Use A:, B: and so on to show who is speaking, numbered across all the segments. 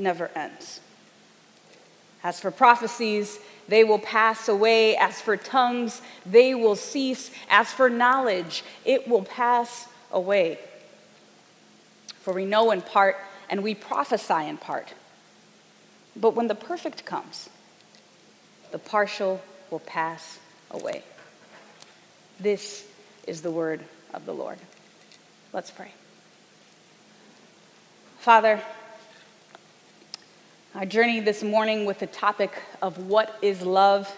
A: never ends. As for prophecies, they will pass away. As for tongues, they will cease. As for knowledge, it will pass away. For we know in part and we prophesy in part. But when the perfect comes, the partial will pass away. This is the word of the Lord. Let's pray. Father, our journey this morning with the topic of what is love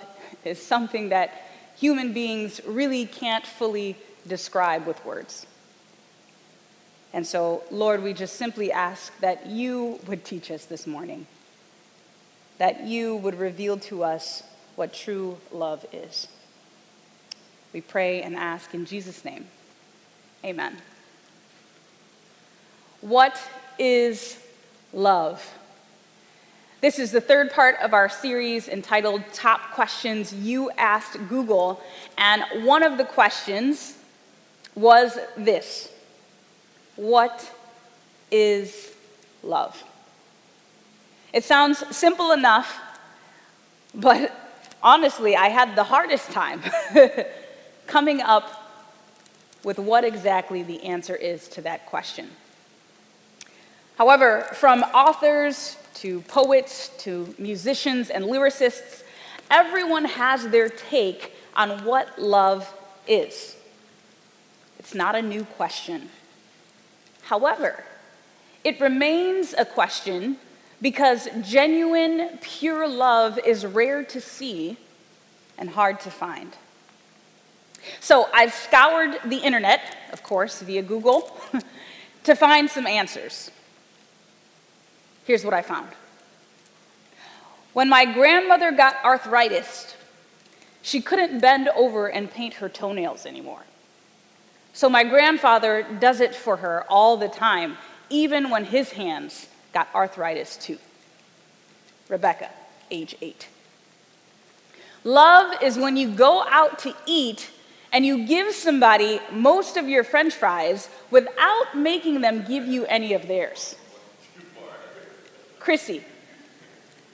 A: is something that human beings really can't fully describe with words. And so, Lord, we just simply ask that you would teach us this morning, that you would reveal to us what true love is. We pray and ask in Jesus' name. Amen. What is love? This is the third part of our series entitled Top Questions You Asked Google. And one of the questions was this What is love? It sounds simple enough, but honestly, I had the hardest time coming up with what exactly the answer is to that question. However, from authors to poets to musicians and lyricists, everyone has their take on what love is. It's not a new question. However, it remains a question because genuine, pure love is rare to see and hard to find. So I've scoured the internet, of course, via Google, to find some answers. Here's what I found. When my grandmother got arthritis, she couldn't bend over and paint her toenails anymore. So my grandfather does it for her all the time, even when his hands got arthritis too. Rebecca, age eight. Love is when you go out to eat and you give somebody most of your french fries without making them give you any of theirs. Chrissy,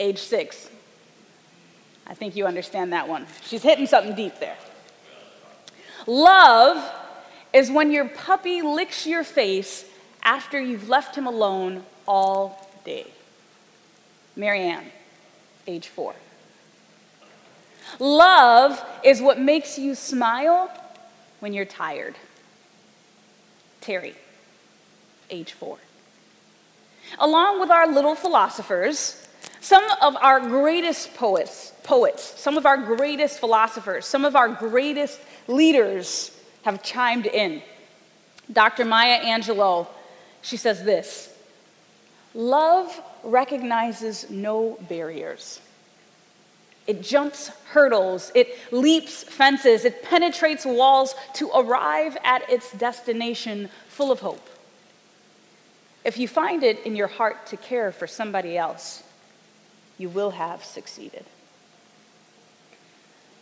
A: age six. I think you understand that one. She's hitting something deep there. Love is when your puppy licks your face after you've left him alone all day. Marianne, age four. Love is what makes you smile when you're tired. Terry, age four. Along with our little philosophers, some of our greatest poets, poets, some of our greatest philosophers, some of our greatest leaders have chimed in. Dr. Maya Angelou, she says this Love recognizes no barriers. It jumps hurdles, it leaps fences, it penetrates walls to arrive at its destination full of hope. If you find it in your heart to care for somebody else, you will have succeeded.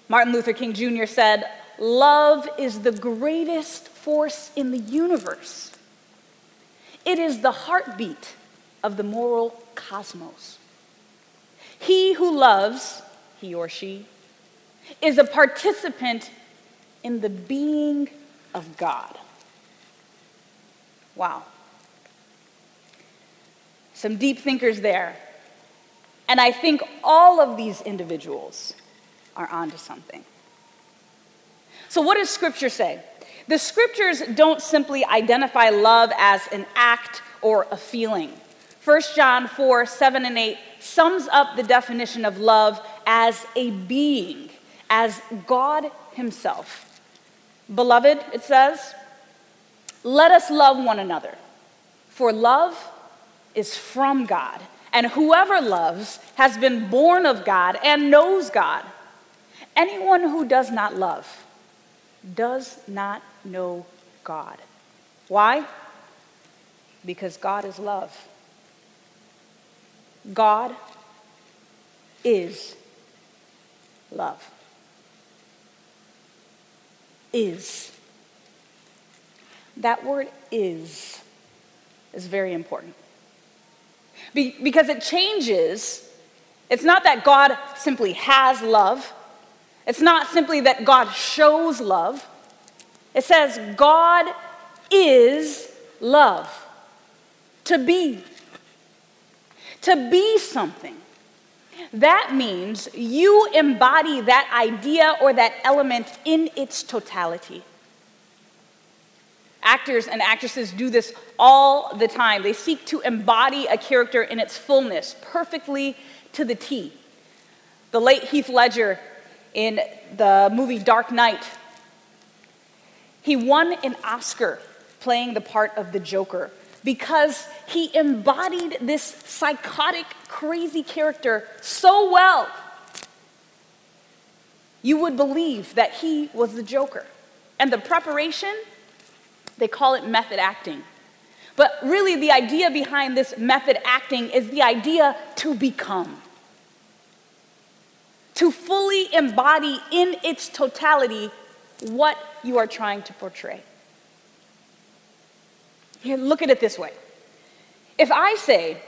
A: Martin Luther King Jr. said, Love is the greatest force in the universe. It is the heartbeat of the moral cosmos. He who loves, he or she, is a participant in the being of God. Wow. Some deep thinkers there. And I think all of these individuals are onto something. So, what does Scripture say? The Scriptures don't simply identify love as an act or a feeling. 1 John 4 7 and 8 sums up the definition of love as a being, as God Himself. Beloved, it says, let us love one another, for love is from God. And whoever loves has been born of God and knows God. Anyone who does not love does not know God. Why? Because God is love. God is love. Is. That word is is very important. Be- because it changes. It's not that God simply has love, it's not simply that God shows love. It says God is love. To be. To be something. That means you embody that idea or that element in its totality. Actors and actresses do this all the time. They seek to embody a character in its fullness, perfectly to the T. The late Heath Ledger in the movie Dark Knight, he won an Oscar playing the part of the Joker because he embodied this psychotic, crazy character so well. You would believe that he was the Joker. And the preparation, they call it method acting. But really, the idea behind this method acting is the idea to become, to fully embody in its totality what you are trying to portray. Here, look at it this way. If I say,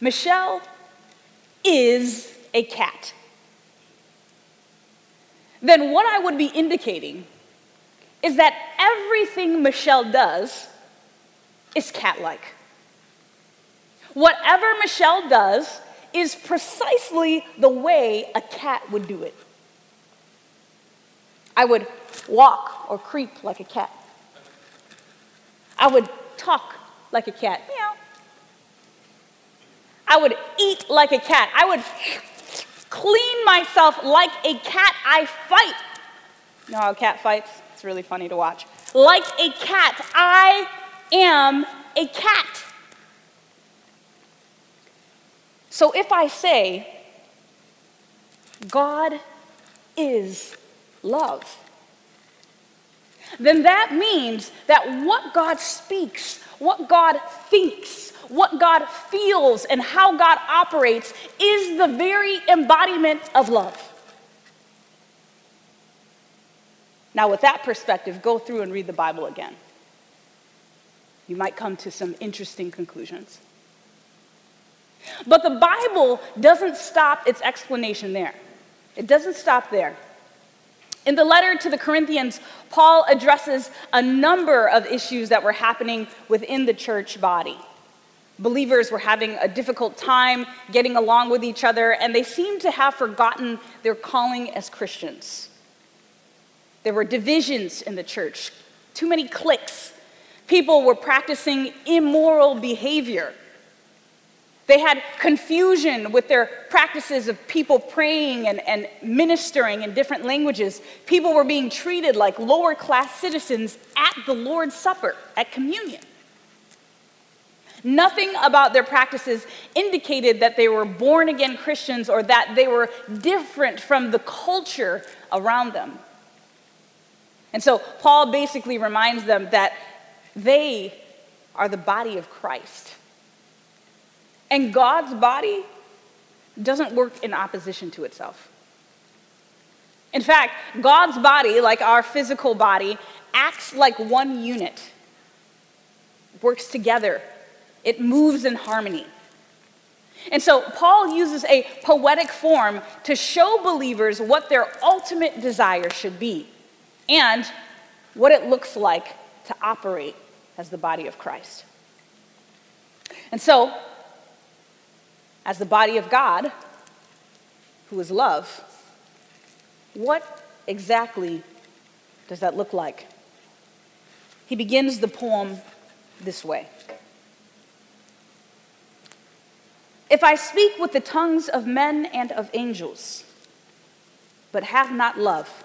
A: Michelle is a cat, then what I would be indicating is that everything Michelle does is cat like. Whatever Michelle does is precisely the way a cat would do it. I would walk or creep like a cat. I would talk like a cat. Meow. I would eat like a cat. I would clean myself like a cat. I fight. You know how a cat fights? It's really funny to watch. Like a cat. I am a cat. So if I say, God is love, then that means that what God speaks, what God thinks, what God feels, and how God operates is the very embodiment of love. Now, with that perspective, go through and read the Bible again. You might come to some interesting conclusions. But the Bible doesn't stop its explanation there. It doesn't stop there. In the letter to the Corinthians, Paul addresses a number of issues that were happening within the church body. Believers were having a difficult time getting along with each other, and they seemed to have forgotten their calling as Christians. There were divisions in the church, too many cliques. People were practicing immoral behavior. They had confusion with their practices of people praying and, and ministering in different languages. People were being treated like lower class citizens at the Lord's Supper, at communion. Nothing about their practices indicated that they were born again Christians or that they were different from the culture around them. And so Paul basically reminds them that they are the body of Christ. And God's body doesn't work in opposition to itself. In fact, God's body, like our physical body, acts like one unit, works together, it moves in harmony. And so Paul uses a poetic form to show believers what their ultimate desire should be and what it looks like to operate as the body of Christ. And so as the body of God, who is love, what exactly does that look like? He begins the poem this way If I speak with the tongues of men and of angels, but have not love,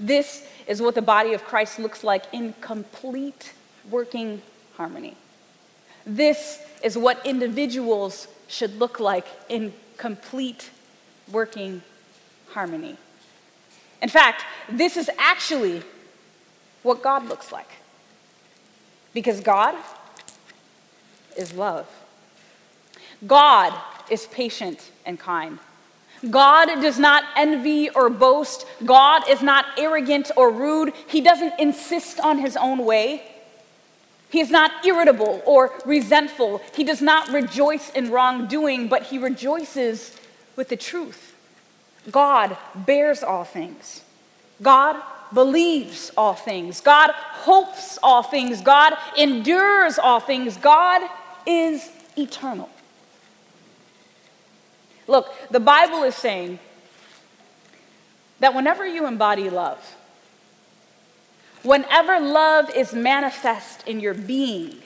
A: This is what the body of Christ looks like in complete working harmony. This is what individuals should look like in complete working harmony. In fact, this is actually what God looks like. Because God is love. God is patient and kind. God does not envy or boast. God is not arrogant or rude. He doesn't insist on his own way. He is not irritable or resentful. He does not rejoice in wrongdoing, but he rejoices with the truth. God bears all things. God believes all things. God hopes all things. God endures all things. God is eternal. Look, the Bible is saying that whenever you embody love, whenever love is manifest in your being,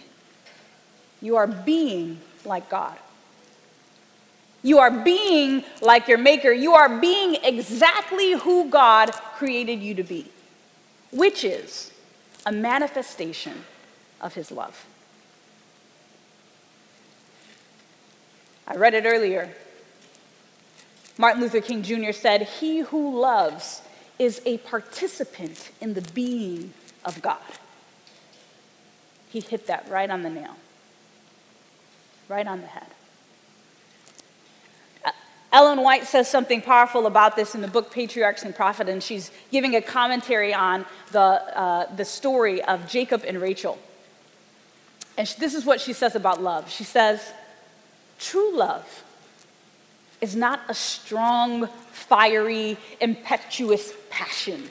A: you are being like God. You are being like your Maker. You are being exactly who God created you to be, which is a manifestation of His love. I read it earlier Martin Luther King Jr. said, He who loves is a participant in the being of God. He hit that right on the nail, right on the head. Uh, Ellen White says something powerful about this in the book Patriarchs and Prophets, and she's giving a commentary on the, uh, the story of Jacob and Rachel. And she, this is what she says about love. She says, True love is not a strong, fiery, impetuous passion.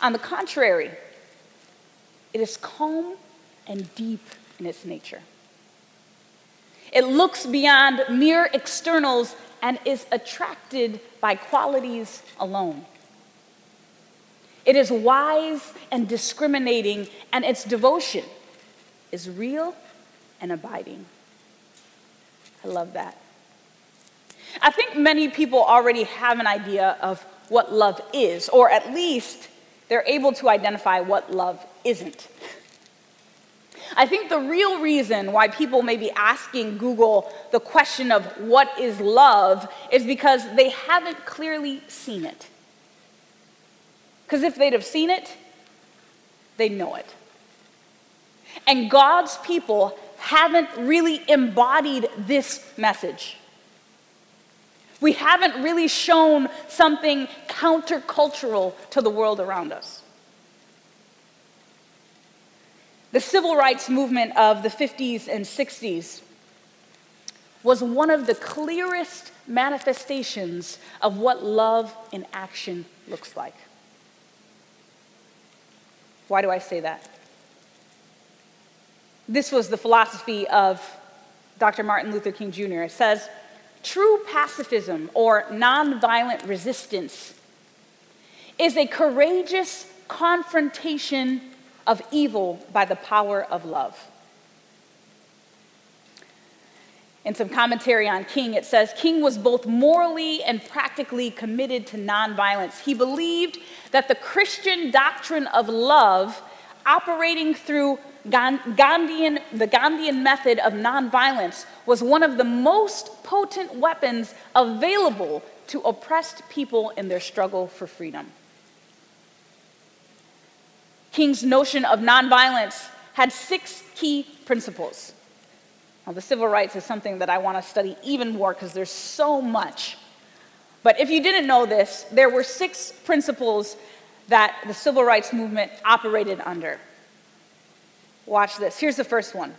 A: On the contrary, it is calm and deep in its nature. It looks beyond mere externals and is attracted by qualities alone. It is wise and discriminating, and its devotion is real and abiding. I love that. I think many people already have an idea of what love is, or at least they're able to identify what love isn't. I think the real reason why people may be asking Google the question of what is love is because they haven't clearly seen it. Because if they'd have seen it, they'd know it. And God's people haven't really embodied this message we haven't really shown something countercultural to the world around us. The civil rights movement of the 50s and 60s was one of the clearest manifestations of what love in action looks like. Why do I say that? This was the philosophy of Dr. Martin Luther King Jr. It says, True pacifism or nonviolent resistance is a courageous confrontation of evil by the power of love. In some commentary on King, it says King was both morally and practically committed to nonviolence. He believed that the Christian doctrine of love, operating through Gandhian, the Gandhian method of nonviolence was one of the most potent weapons available to oppressed people in their struggle for freedom. King's notion of nonviolence had six key principles. Now, the civil rights is something that I want to study even more because there's so much. But if you didn't know this, there were six principles that the civil rights movement operated under. Watch this. Here's the first one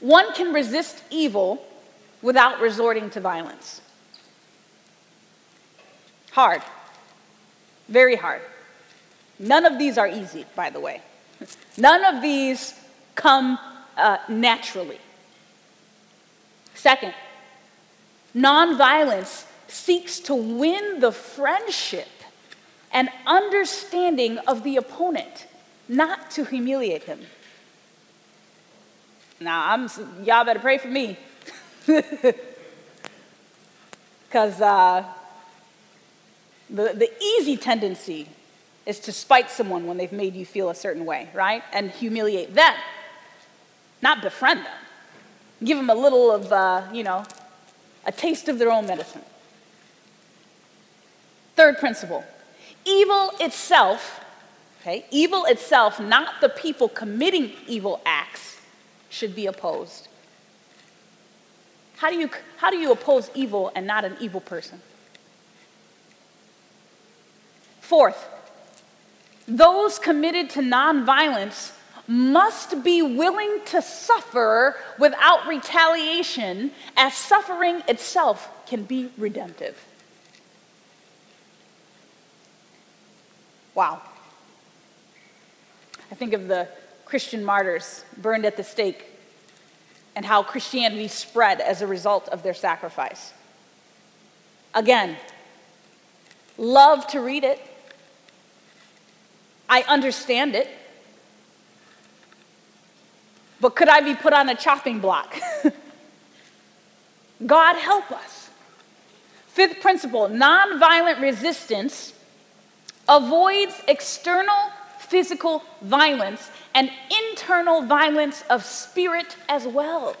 A: one can resist evil without resorting to violence. Hard. Very hard. None of these are easy, by the way. None of these come uh, naturally. Second, nonviolence seeks to win the friendship and understanding of the opponent, not to humiliate him. Now, I'm, y'all better pray for me. Because uh, the, the easy tendency is to spite someone when they've made you feel a certain way, right? And humiliate them, not befriend them. Give them a little of, uh, you know, a taste of their own medicine. Third principle evil itself, okay, evil itself, not the people committing evil acts, should be opposed. How do you, how do you oppose evil and not an evil person? Fourth, those committed to nonviolence must be willing to suffer without retaliation, as suffering itself can be redemptive. Wow. I think of the Christian martyrs burned at the stake and how Christianity spread as a result of their sacrifice. Again, love to read it. I understand it. But could I be put on a chopping block? God help us. Fifth principle nonviolent resistance avoids external physical violence and internal violence of spirit as well.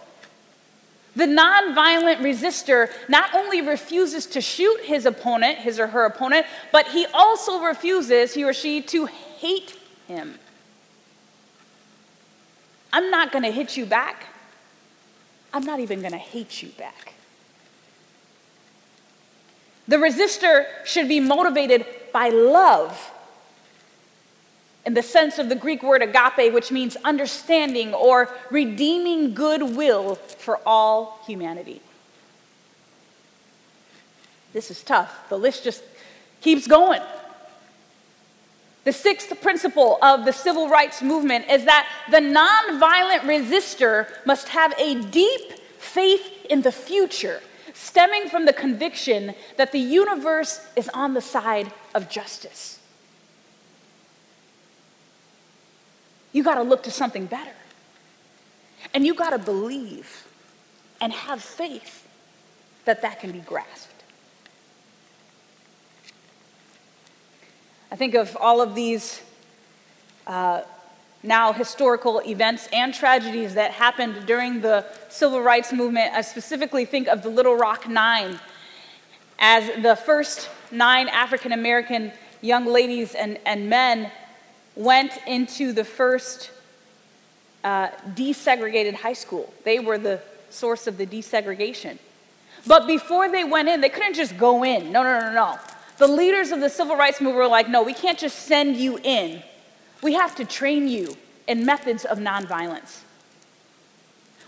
A: The nonviolent resistor not only refuses to shoot his opponent, his or her opponent, but he also refuses, he or she, to hate him. I'm not going to hit you back. I'm not even going to hate you back. The resistor should be motivated by love in the sense of the Greek word agape, which means understanding or redeeming goodwill for all humanity. This is tough. The list just keeps going. The sixth principle of the civil rights movement is that the nonviolent resistor must have a deep faith in the future stemming from the conviction that the universe is on the side of justice. You got to look to something better. And you got to believe and have faith that that can be grasped. I think of all of these uh, now historical events and tragedies that happened during the civil rights movement. I specifically think of the Little Rock Nine as the first nine African American young ladies and, and men went into the first uh, desegregated high school. They were the source of the desegregation. But before they went in, they couldn't just go in. No, no, no, no. The leaders of the civil rights movement were like, no, we can't just send you in. We have to train you in methods of nonviolence.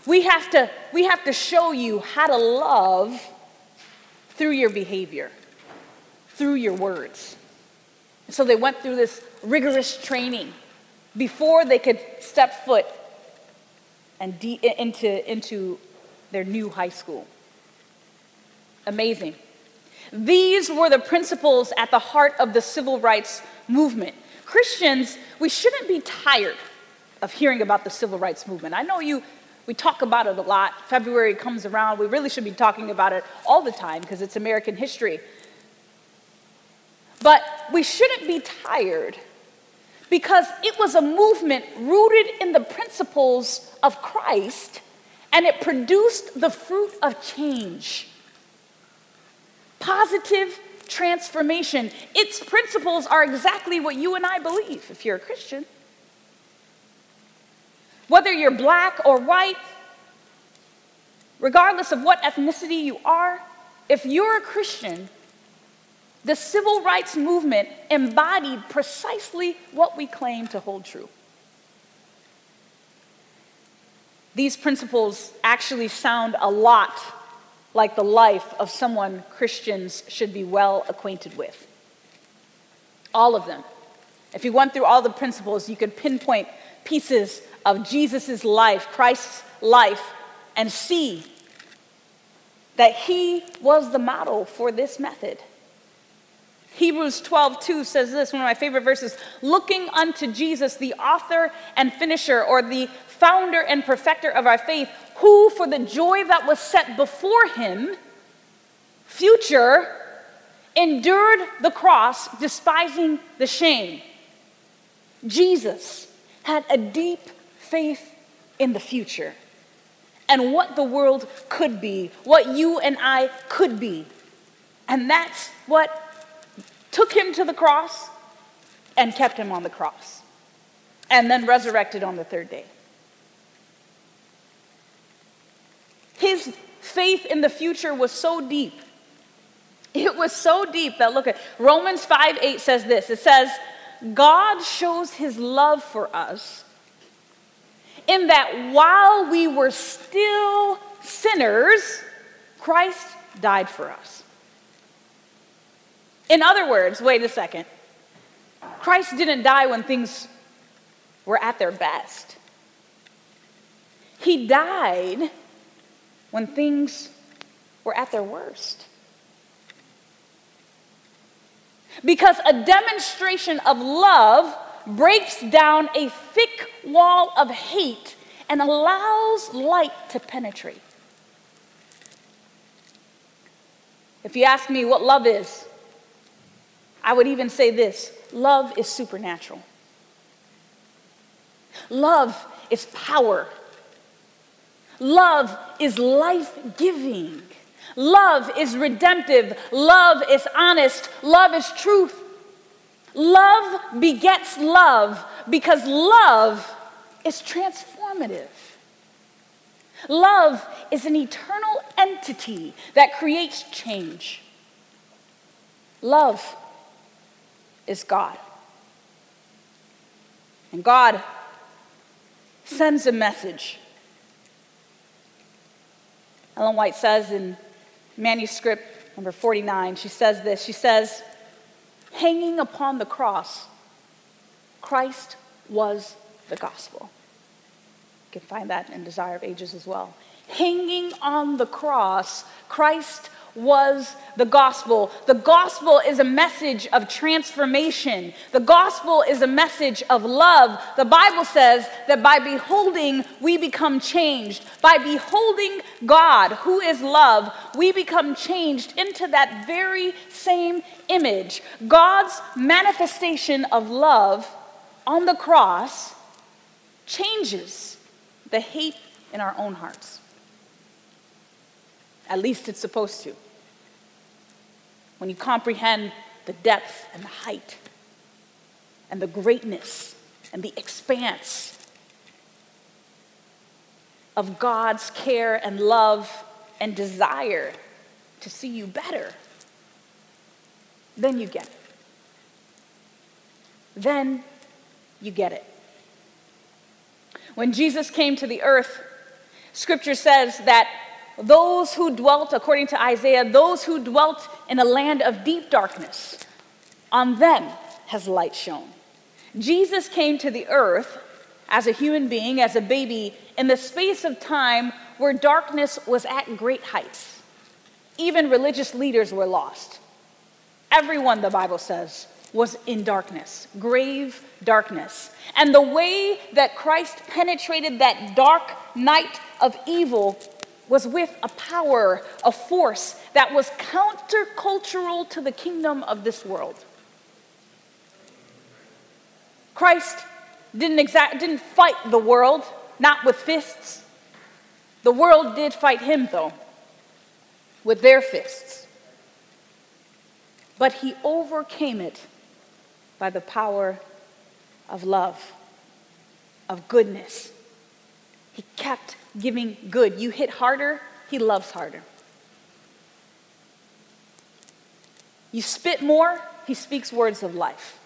A: We have to, we have to show you how to love through your behavior, through your words. So they went through this rigorous training before they could step foot and de- into, into their new high school. Amazing. These were the principles at the heart of the civil rights movement. Christians, we shouldn't be tired of hearing about the civil rights movement. I know you, we talk about it a lot. February comes around. We really should be talking about it all the time because it's American history. But we shouldn't be tired because it was a movement rooted in the principles of Christ and it produced the fruit of change positive transformation. Its principles are exactly what you and I believe if you're a Christian. Whether you're black or white, regardless of what ethnicity you are, if you're a Christian, the civil rights movement embodied precisely what we claim to hold true. These principles actually sound a lot like the life of someone Christians should be well acquainted with. All of them. If you went through all the principles, you could pinpoint pieces of Jesus' life, Christ's life, and see that he was the model for this method. Hebrews 12, 2 says this, one of my favorite verses looking unto Jesus, the author and finisher, or the founder and perfecter of our faith, who for the joy that was set before him, future, endured the cross, despising the shame. Jesus had a deep faith in the future and what the world could be, what you and I could be. And that's what took him to the cross and kept him on the cross, and then resurrected on the third day. His faith in the future was so deep. It was so deep that look at Romans 5 8 says this it says, God shows his love for us in that while we were still sinners, Christ died for us. In other words, wait a second. Christ didn't die when things were at their best. He died when things were at their worst. Because a demonstration of love breaks down a thick wall of hate and allows light to penetrate. If you ask me what love is, I would even say this love is supernatural. Love is power. Love is life giving. Love is redemptive. Love is honest. Love is truth. Love begets love because love is transformative. Love is an eternal entity that creates change. Love is God. And God sends a message. Ellen White says in manuscript number 49, she says this. She says, hanging upon the cross, Christ was the gospel. You can find that in Desire of Ages as well. Hanging on the cross, Christ was the gospel. The gospel is a message of transformation. The gospel is a message of love. The Bible says that by beholding, we become changed. By beholding God, who is love, we become changed into that very same image. God's manifestation of love on the cross changes the hate in our own hearts. At least it's supposed to when you comprehend the depth and the height and the greatness and the expanse of God's care and love and desire to see you better, then you get it. Then you get it. When Jesus came to the earth, scripture says that those who dwelt, according to Isaiah, those who dwelt in a land of deep darkness, on them has light shone. Jesus came to the earth as a human being, as a baby, in the space of time where darkness was at great heights. Even religious leaders were lost. Everyone, the Bible says, was in darkness, grave darkness. And the way that Christ penetrated that dark night of evil was with a power, a force that was countercultural to the kingdom of this world. Christ didn't, exact, didn't fight the world, not with fists. The world did fight him, though, with their fists. but he overcame it by the power of love, of goodness. He kept giving good. You hit harder, he loves harder. You spit more, he speaks words of life.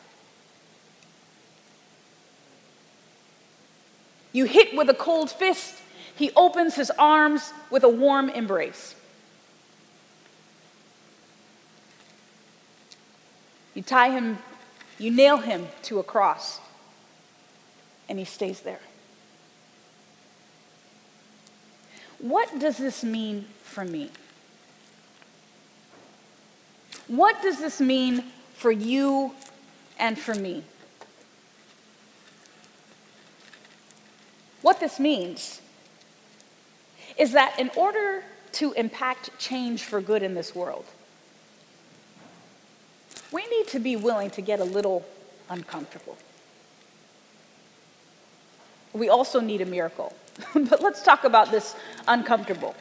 A: You hit with a cold fist, he opens his arms with a warm embrace. You tie him, you nail him to a cross, and he stays there. What does this mean for me? What does this mean for you and for me? What this means is that in order to impact change for good in this world, we need to be willing to get a little uncomfortable. We also need a miracle. but let's talk about this uncomfortable.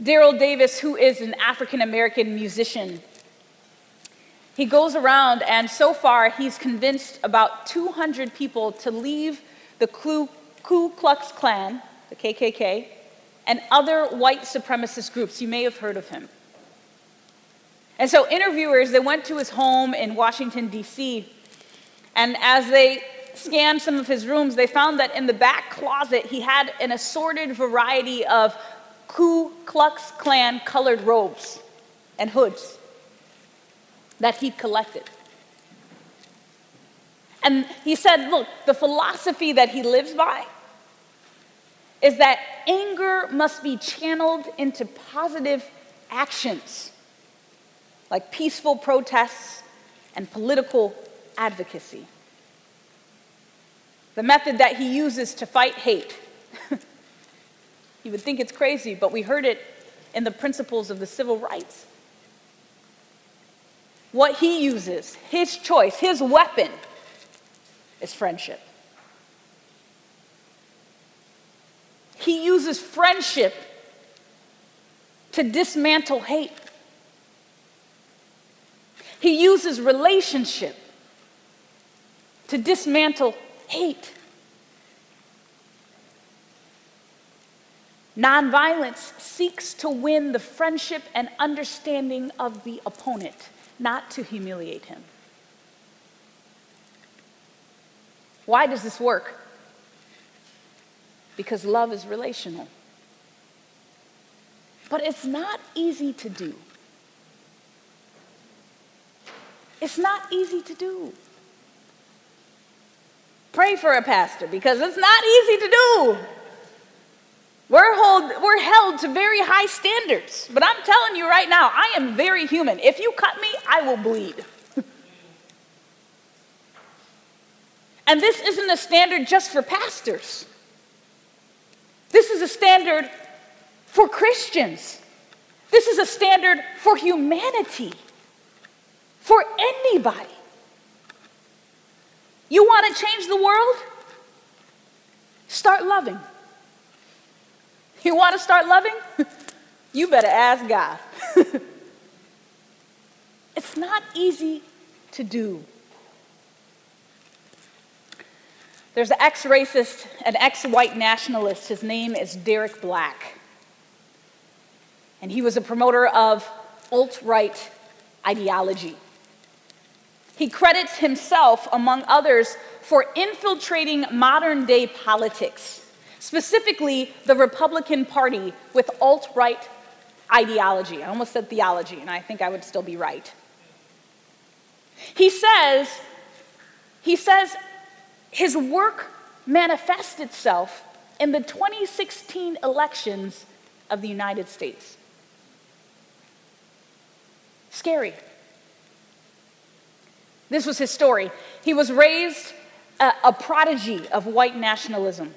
A: Daryl Davis, who is an African American musician, he goes around and so far he's convinced about 200 people to leave the Ku, Ku Klux Klan, the KKK, and other white supremacist groups. You may have heard of him. And so interviewers, they went to his home in Washington, D.C., and as they scanned some of his rooms, they found that in the back closet, he had an assorted variety of Ku Klux Klan colored robes and hoods that he'd collected. And he said, Look, the philosophy that he lives by is that anger must be channeled into positive actions like peaceful protests and political advocacy. The method that he uses to fight hate. you would think it's crazy, but we heard it in the principles of the civil rights. What he uses, his choice, his weapon, is friendship. He uses friendship to dismantle hate. He uses relationship to dismantle hate. Nonviolence seeks to win the friendship and understanding of the opponent, not to humiliate him. Why does this work? Because love is relational. But it's not easy to do. It's not easy to do. Pray for a pastor because it's not easy to do. We're, hold, we're held to very high standards. But I'm telling you right now, I am very human. If you cut me, I will bleed. and this isn't a standard just for pastors, this is a standard for Christians. This is a standard for humanity for anybody. You want to change the world? Start loving. You want to start loving? you better ask God. it's not easy to do. There's an ex racist, an ex white nationalist. His name is Derek Black. And he was a promoter of alt right ideology. He credits himself, among others, for infiltrating modern day politics, specifically the Republican Party with alt right ideology. I almost said theology, and I think I would still be right. He says, he says his work manifests itself in the 2016 elections of the United States. Scary. This was his story. He was raised a, a prodigy of white nationalism.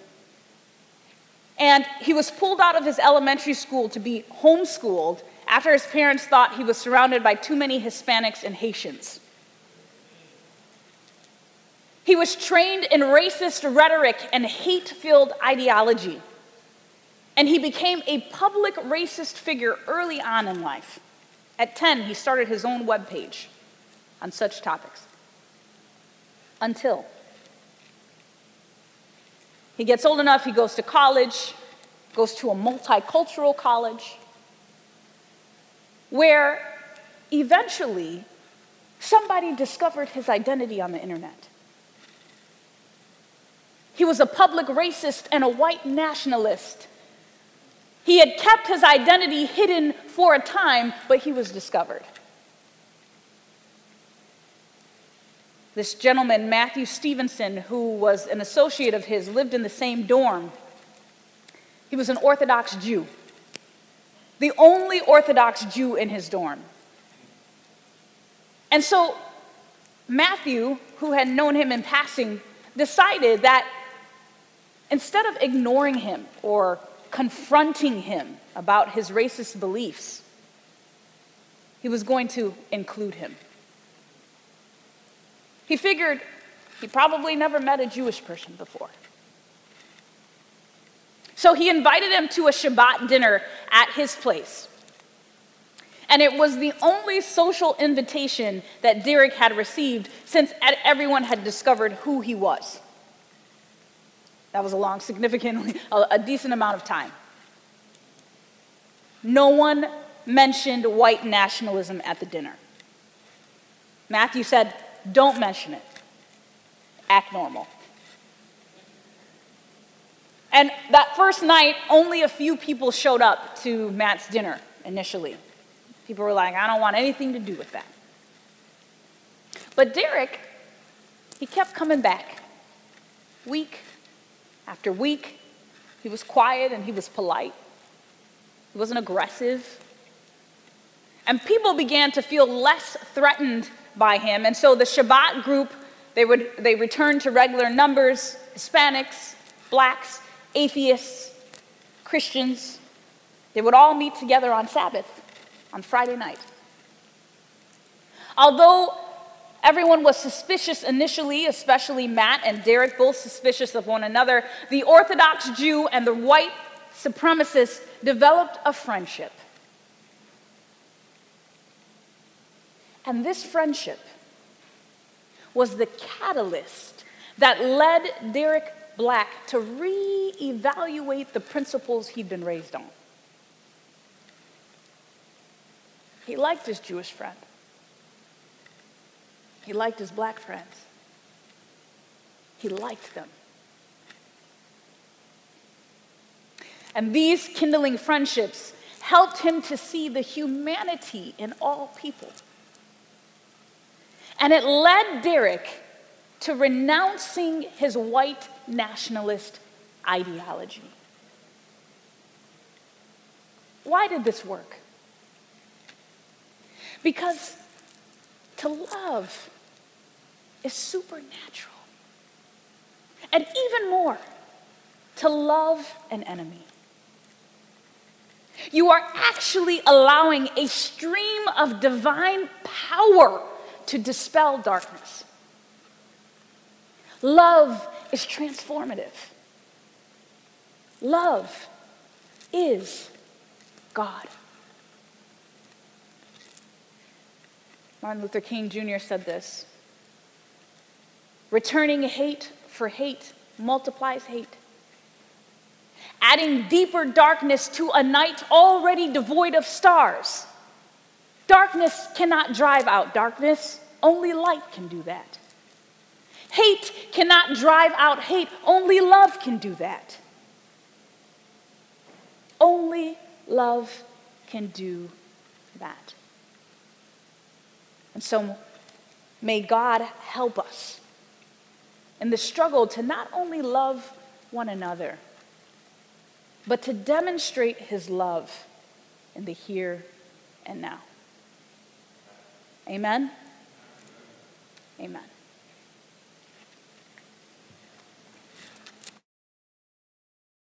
A: And he was pulled out of his elementary school to be homeschooled after his parents thought he was surrounded by too many Hispanics and Haitians. He was trained in racist rhetoric and hate filled ideology. And he became a public racist figure early on in life. At 10, he started his own webpage on such topics. Until he gets old enough, he goes to college, goes to a multicultural college, where eventually somebody discovered his identity on the internet. He was a public racist and a white nationalist. He had kept his identity hidden for a time, but he was discovered. This gentleman, Matthew Stevenson, who was an associate of his, lived in the same dorm. He was an Orthodox Jew, the only Orthodox Jew in his dorm. And so Matthew, who had known him in passing, decided that instead of ignoring him or confronting him about his racist beliefs, he was going to include him. He figured he probably never met a Jewish person before. So he invited him to a Shabbat dinner at his place. And it was the only social invitation that Derek had received since everyone had discovered who he was. That was a long, significantly, a, decent amount of time. No one mentioned white nationalism at the dinner. Matthew said, Don't mention it. Act normal. And that first night, only a few people showed up to Matt's dinner initially. People were like, I don't want anything to do with that. But Derek, he kept coming back week after week. He was quiet and he was polite. He wasn't aggressive. And people began to feel less threatened by him. And so the Shabbat group, they, would, they returned to regular numbers Hispanics, blacks, atheists, Christians. They would all meet together on Sabbath on Friday night. Although everyone was suspicious initially, especially Matt and Derek, both suspicious of one another, the Orthodox Jew and the white supremacist developed a friendship. And this friendship was the catalyst that led Derek Black to reevaluate the principles he'd been raised on. He liked his Jewish friend. He liked his black friends. He liked them. And these kindling friendships helped him to see the humanity in all people. And it led Derek to renouncing his white nationalist ideology. Why did this work? Because to love is supernatural. And even more, to love an enemy. You are actually allowing a stream of divine power to dispel darkness. Love is transformative. Love is God. Martin Luther King Jr. said this Returning hate for hate multiplies hate. Adding deeper darkness to a night already devoid of stars. Darkness cannot drive out darkness, only light can do that. Hate cannot drive out hate, only love can do that. Only love can do that. And so may God help us in the struggle to not only love one another, but to demonstrate his love in the here and now. Amen? Amen.